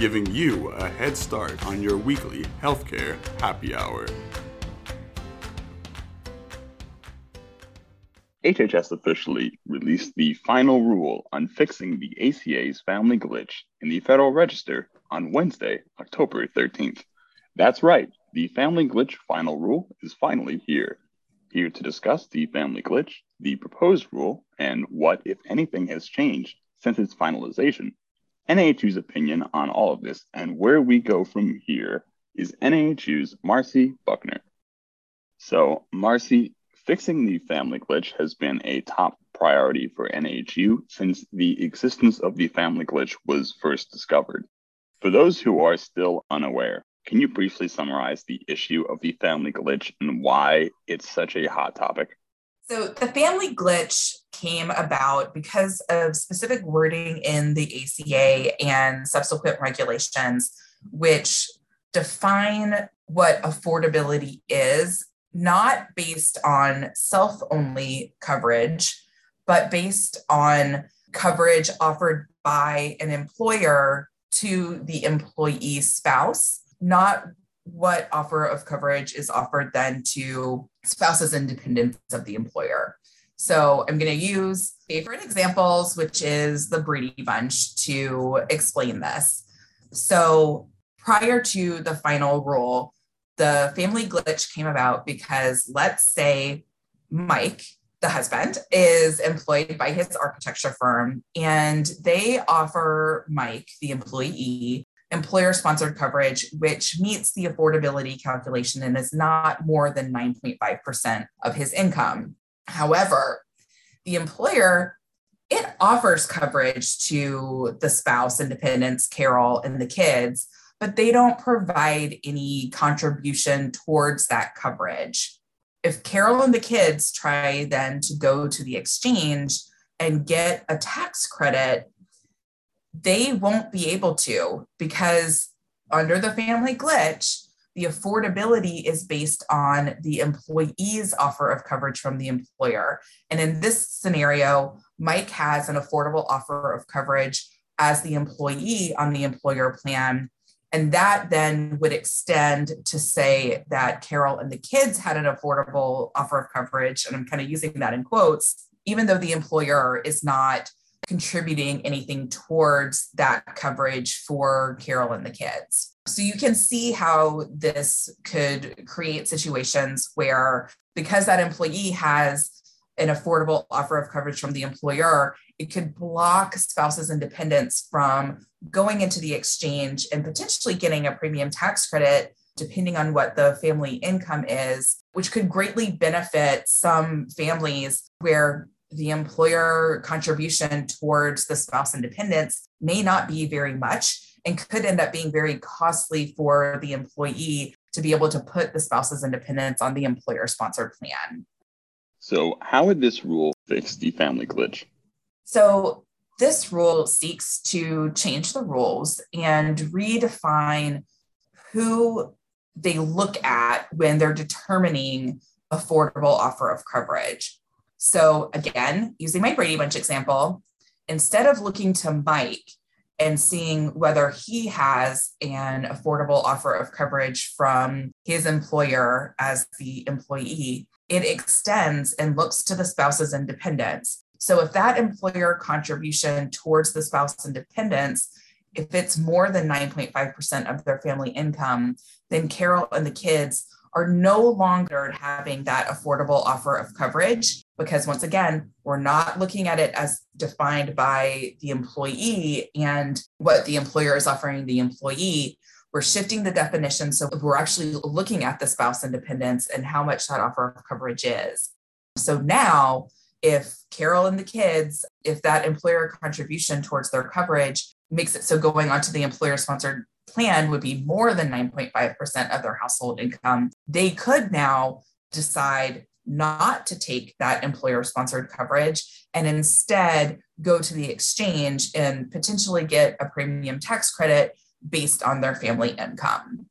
giving you a head start on your weekly healthcare happy hour. HHS officially released the final rule on fixing the ACA's family glitch in the Federal Register on Wednesday, October 13th. That's right, the family glitch final rule is finally here. Here to discuss the family glitch, the proposed rule, and what, if anything, has changed since its finalization. NAHU's opinion on all of this and where we go from here is NAHU's Marcy Buckner. So, Marcy, fixing the family glitch has been a top priority for NAHU since the existence of the family glitch was first discovered. For those who are still unaware, can you briefly summarize the issue of the family glitch and why it's such a hot topic? So, the family glitch came about because of specific wording in the ACA and subsequent regulations, which define what affordability is, not based on self only coverage, but based on coverage offered by an employer to the employee spouse not what offer of coverage is offered then to spouses and dependents of the employer. So I'm going to use favorite examples, which is the Brady Bunch, to explain this. So prior to the final rule, the family glitch came about because let's say Mike, the husband, is employed by his architecture firm and they offer Mike, the employee, employer sponsored coverage, which meets the affordability calculation and is not more than 9.5% of his income. However, the employer it offers coverage to the spouse and dependents, Carol, and the kids, but they don't provide any contribution towards that coverage. If Carol and the kids try then to go to the exchange and get a tax credit they won't be able to because under the family glitch, the affordability is based on the employee's offer of coverage from the employer. And in this scenario, Mike has an affordable offer of coverage as the employee on the employer plan. And that then would extend to say that Carol and the kids had an affordable offer of coverage. And I'm kind of using that in quotes, even though the employer is not contributing anything towards that coverage for Carol and the kids. So you can see how this could create situations where, because that employee has an affordable offer of coverage from the employer, it could block spouses and dependents from going into the exchange and potentially getting a premium tax credit depending on what the family income is, which could greatly benefit some families where the employer contribution towards the spouse independence may not be very much and could end up being very costly for the employee to be able to put the spouse's independence on the employer sponsored plan. So, how would this rule fix the family glitch? So, this rule seeks to change the rules and redefine who they look at when they're determining affordable offer of coverage. So again, using my Brady Bunch example, instead of looking to Mike and seeing whether he has an affordable offer of coverage from his employer as the employee, it extends and looks to the spouse's independence. So if that employer contribution towards the spouse independence, if it's more than 9.5% of their family income, then Carol and the kids are no longer having that affordable offer of coverage because once again we're not looking at it as defined by the employee and what the employer is offering the employee. We're shifting the definition. So we're actually looking at the spouse independence and how much that offer of coverage is. So now if carol and the kids if that employer contribution towards their coverage makes it so going onto the employer sponsored plan would be more than 9.5% of their household income, they could now decide not to take that employer sponsored coverage and instead go to the exchange and potentially get a premium tax credit based on their family income.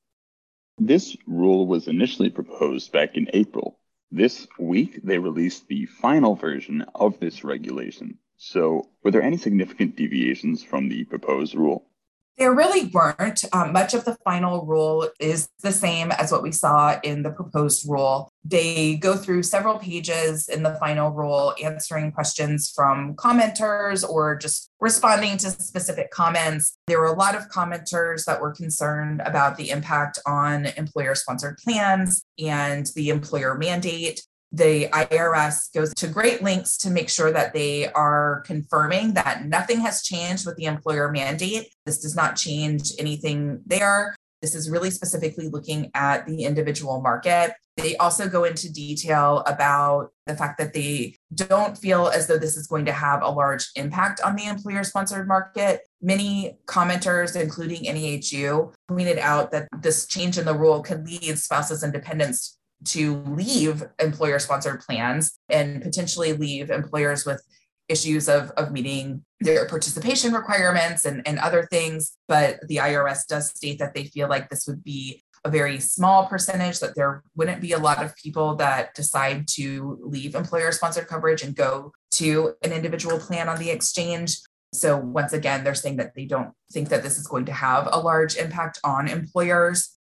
This rule was initially proposed back in April. This week, they released the final version of this regulation. So, were there any significant deviations from the proposed rule? There really weren't. Um, much of the final rule is the same as what we saw in the proposed rule. They go through several pages in the final rule, answering questions from commenters or just responding to specific comments. There were a lot of commenters that were concerned about the impact on employer sponsored plans and the employer mandate the IRS goes to great lengths to make sure that they are confirming that nothing has changed with the employer mandate. This does not change anything there. This is really specifically looking at the individual market. They also go into detail about the fact that they don't feel as though this is going to have a large impact on the employer sponsored market. Many commenters, including NAHU, pointed out that this change in the rule could lead spouses and dependents to leave employer sponsored plans and potentially leave employers with issues of, of meeting their participation requirements and, and other things. But the IRS does state that they feel like this would be a very small percentage, that there wouldn't be a lot of people that decide to leave employer sponsored coverage and go to an individual plan on the exchange. So, once again, they're saying that they don't think that this is going to have a large impact on employers.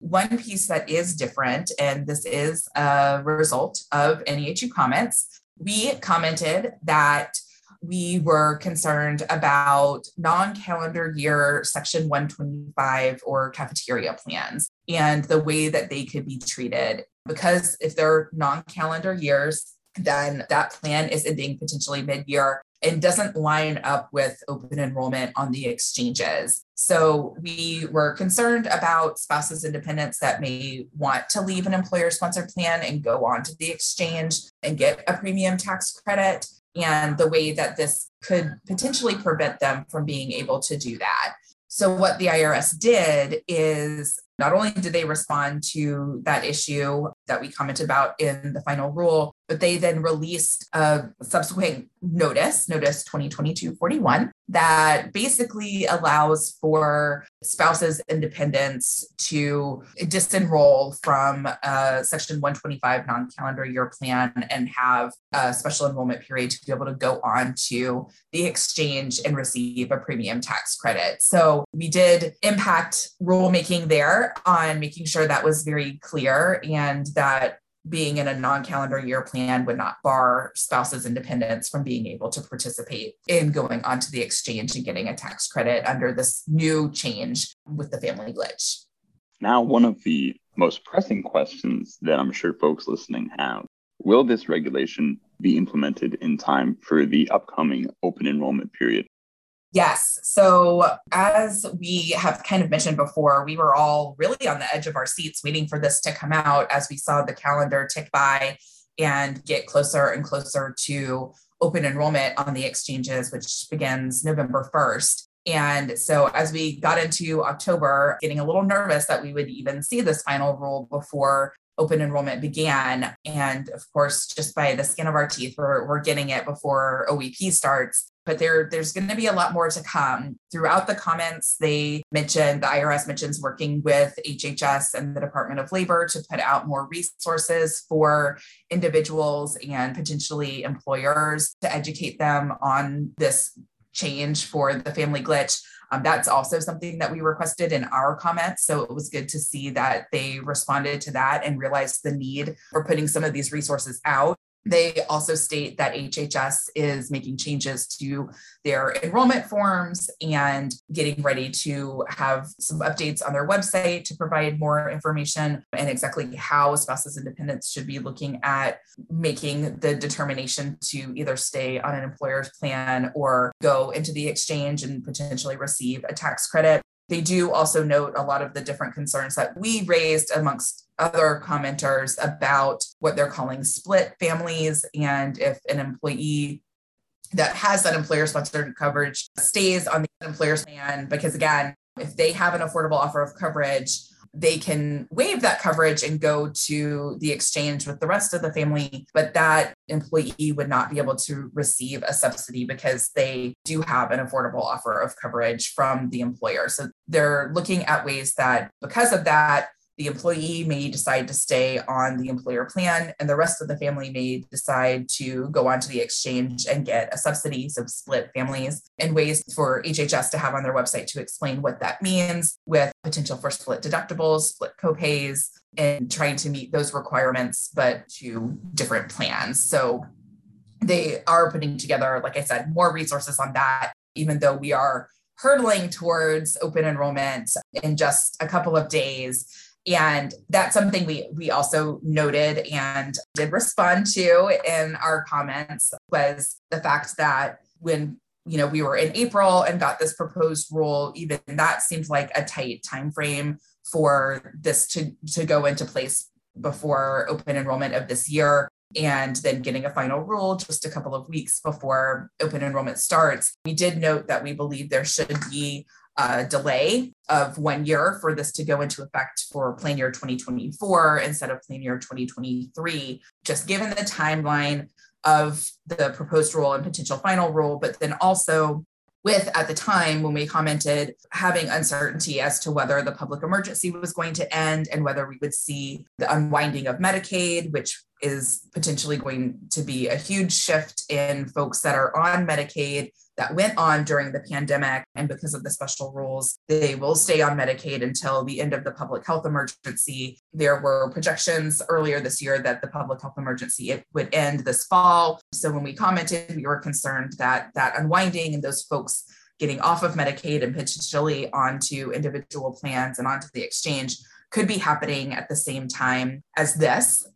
One piece that is different, and this is a result of NAHU comments, we commented that we were concerned about non calendar year Section 125 or cafeteria plans and the way that they could be treated. Because if they're non calendar years, then that plan is ending potentially mid year and doesn't line up with open enrollment on the exchanges. So we were concerned about spouses and dependents that may want to leave an employer sponsored plan and go on to the exchange and get a premium tax credit and the way that this could potentially prevent them from being able to do that. So, what the IRS did is not only did they respond to that issue that we commented about in the final rule, but they then released a subsequent notice, notice 2022-41, that basically allows for spouses and dependents to disenroll from a section 125 non-calendar year plan and have a special enrollment period to be able to go on to the exchange and receive a premium tax credit. So we did impact rulemaking there on making sure that was very clear and that being in a non-calendar year plan would not bar spouses and dependents from being able to participate in going onto the exchange and getting a tax credit under this new change with the family glitch. Now, one of the most pressing questions that I'm sure folks listening have will this regulation be implemented in time for the upcoming open enrollment period? Yes. So, as we have kind of mentioned before, we were all really on the edge of our seats waiting for this to come out as we saw the calendar tick by and get closer and closer to open enrollment on the exchanges, which begins November 1st. And so, as we got into October, getting a little nervous that we would even see this final rule before open enrollment began. And of course, just by the skin of our teeth, we're, we're getting it before OEP starts but there there's going to be a lot more to come. Throughout the comments, they mentioned the IRS mentions working with HHS and the Department of Labor to put out more resources for individuals and potentially employers to educate them on this change for the family glitch. Um, that's also something that we requested in our comments. So it was good to see that they responded to that and realized the need for putting some of these resources out. They also state that HHS is making changes to their enrollment forms and getting ready to have some updates on their website to provide more information and exactly how spouses and dependents should be looking at making the determination to either stay on an employer's plan or go into the exchange and potentially receive a tax credit. They do also note a lot of the different concerns that we raised amongst other commenters about what they're calling split families and if an employee that has that employer sponsored coverage stays on the employer's plan. Because again if they have an affordable offer of coverage, they can waive that coverage and go to the exchange with the rest of the family, but that employee would not be able to receive a subsidy because they do have an affordable offer of coverage from the employer. So they're looking at ways that because of that, the employee may decide to stay on the employer plan, and the rest of the family may decide to go onto the exchange and get a subsidy, so split families, and ways for HHS to have on their website to explain what that means with potential for split deductibles, split copays, and trying to meet those requirements, but to different plans. So they are putting together, like I said, more resources on that, even though we are hurtling towards open enrollment in just a couple of days and that's something we we also noted and did respond to in our comments was the fact that when you know we were in april and got this proposed rule even that seems like a tight time frame for this to to go into place before open enrollment of this year and then getting a final rule just a couple of weeks before open enrollment starts. We did note that we believe there should be a delay of one year for this to go into effect for plan year 2024 instead of plan year 2023, just given the timeline of the proposed rule and potential final rule, but then also with at the time when we commented having uncertainty as to whether the public emergency was going to end and whether we would see the unwinding of Medicaid, which is potentially going to be a huge shift in folks that are on Medicaid that went on during the pandemic. And because of the special rules, they will stay on Medicaid until the end of the public health emergency. There were projections earlier this year that the public health emergency it would end this fall. So when we commented, we were concerned that that unwinding and those folks getting off of Medicaid and potentially onto individual plans and onto the exchange could be happening at the same time as this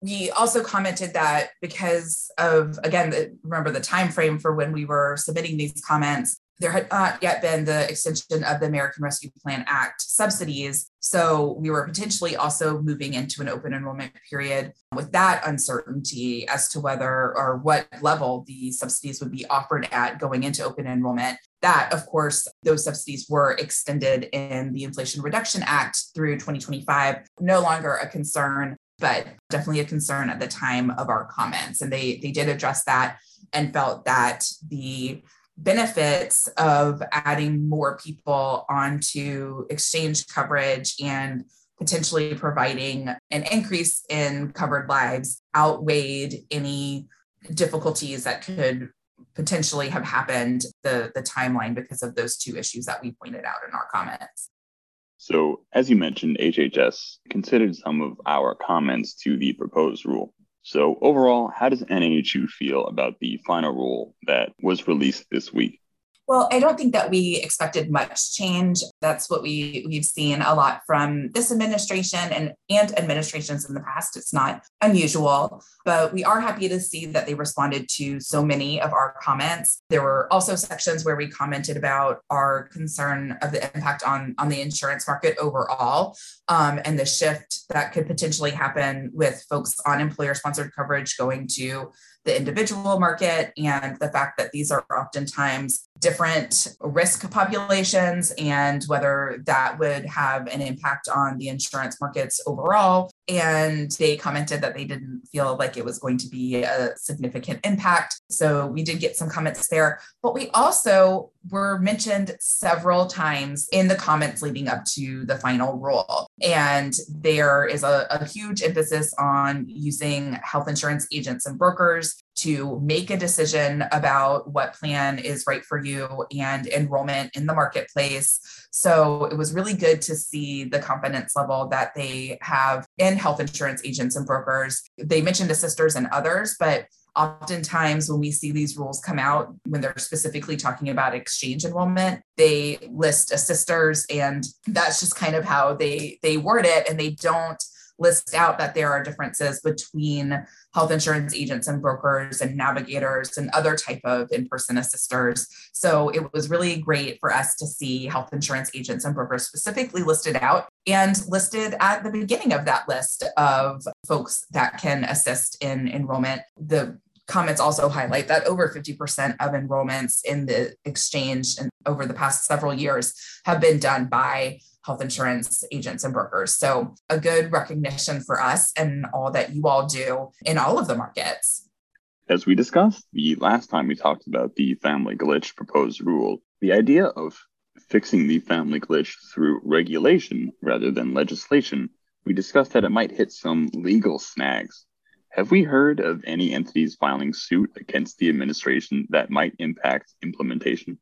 we also commented that because of again the, remember the time frame for when we were submitting these comments there had not yet been the extension of the American Rescue Plan Act subsidies. So we were potentially also moving into an open enrollment period with that uncertainty as to whether or what level the subsidies would be offered at going into open enrollment. That, of course, those subsidies were extended in the Inflation Reduction Act through 2025, no longer a concern but definitely a concern at the time of our comments. And they, they did address that and felt that the benefits of adding more people onto exchange coverage and potentially providing an increase in covered lives outweighed any difficulties that could potentially have happened the, the timeline because of those two issues that we pointed out in our comments. So, as you mentioned, HHS considered some of our comments to the proposed rule. So, overall, how does NAHU feel about the final rule that was released this week? Well, I don't think that we expected much change. That's what we we've seen a lot from this administration and and administrations in the past. It's not unusual, but we are happy to see that they responded to so many of our comments. There were also sections where we commented about our concern of the impact on on the insurance market overall um, and the shift that could potentially happen with folks on employer sponsored coverage going to the individual market and the fact that these are oftentimes different risk populations and whether that would have an impact on the insurance markets overall. And they commented that they didn't feel like it was going to be a significant impact. So we did get some comments there. But we also were mentioned several times in the comments leading up to the final rule. And there is a, a huge emphasis on using health insurance agents and brokers to make a decision about what plan is right for you and enrollment in the marketplace. So it was really good to see the confidence level that they have in health insurance agents and brokers. They mentioned assisters and others, but oftentimes when we see these rules come out when they're specifically talking about exchange enrollment they list assisters and that's just kind of how they they word it and they don't list out that there are differences between health insurance agents and brokers and navigators and other type of in-person assisters. So it was really great for us to see health insurance agents and brokers specifically listed out and listed at the beginning of that list of folks that can assist in enrollment. The comments also highlight that over 50% of enrollments in the exchange and over the past several years have been done by health insurance agents and brokers. So, a good recognition for us and all that you all do in all of the markets. As we discussed the last time we talked about the family glitch proposed rule, the idea of fixing the family glitch through regulation rather than legislation, we discussed that it might hit some legal snags. Have we heard of any entities filing suit against the administration that might impact implementation?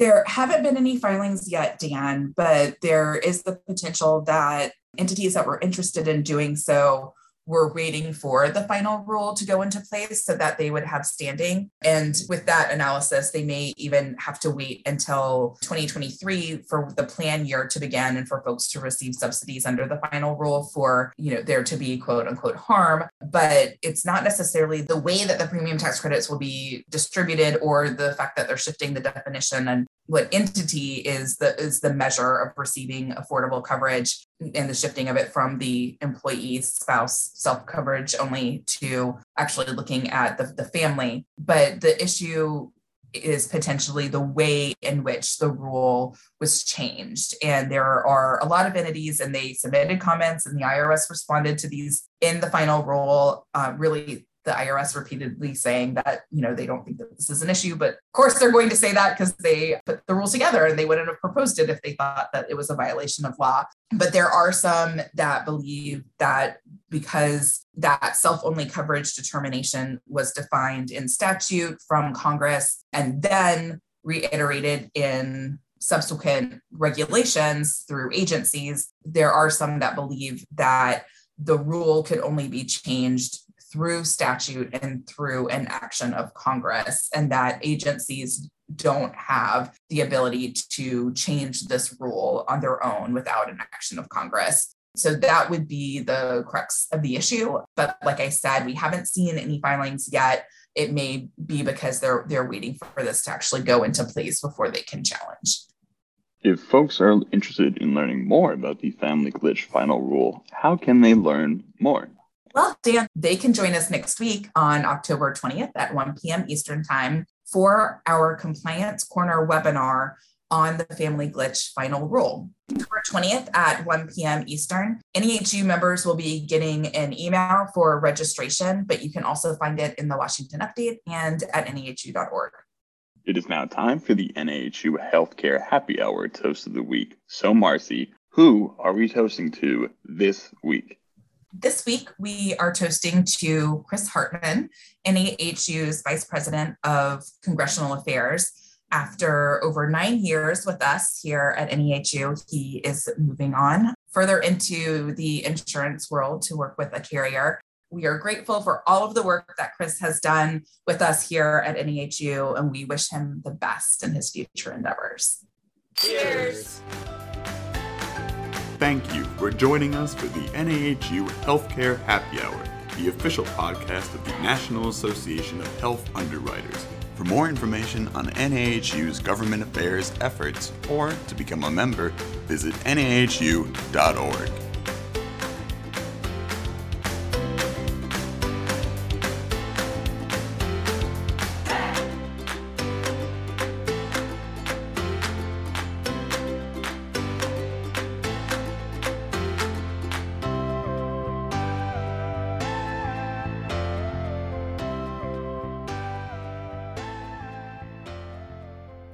There haven't been any filings yet, Dan, but there is the potential that entities that were interested in doing so were waiting for the final rule to go into place so that they would have standing. And with that analysis, they may even have to wait until 2023 for the plan year to begin and for folks to receive subsidies under the final rule for, you know, there to be quote unquote harm. But it's not necessarily the way that the premium tax credits will be distributed or the fact that they're shifting the definition and what entity is the is the measure of receiving affordable coverage and the shifting of it from the employee spouse self coverage only to actually looking at the, the family but the issue is potentially the way in which the rule was changed. And there are a lot of entities, and they submitted comments, and the IRS responded to these in the final rule, uh, really the IRS repeatedly saying that, you know, they don't think that this is an issue. But of course, they're going to say that because they put the rules together and they wouldn't have proposed it if they thought that it was a violation of law. But there are some that believe that because that self only coverage determination was defined in statute from Congress and then reiterated in subsequent regulations through agencies, there are some that believe that the rule could only be changed through statute and through an action of Congress, and that agencies don't have the ability to change this rule on their own without an action of Congress. So that would be the crux of the issue. But like I said, we haven't seen any filings yet. It may be because they're they're waiting for this to actually go into place before they can challenge. If folks are interested in learning more about the family glitch final rule, how can they learn more? Well, Dan, they can join us next week on October 20th at 1 p.m. Eastern Time for our Compliance Corner webinar on the Family Glitch final rule. October 20th at 1 p.m. Eastern. NAHU members will be getting an email for registration, but you can also find it in the Washington Update and at nahu.org. It is now time for the NAHU Healthcare Happy Hour Toast of the Week. So, Marcy, who are we toasting to this week? This week, we are toasting to Chris Hartman, NAHU's Vice President of Congressional Affairs. After over nine years with us here at NAHU, he is moving on further into the insurance world to work with a carrier. We are grateful for all of the work that Chris has done with us here at NAHU, and we wish him the best in his future endeavors. Cheers. Thank you for joining us for the NAHU Healthcare Happy Hour, the official podcast of the National Association of Health Underwriters. For more information on NAHU's government affairs efforts or to become a member, visit nahu.org.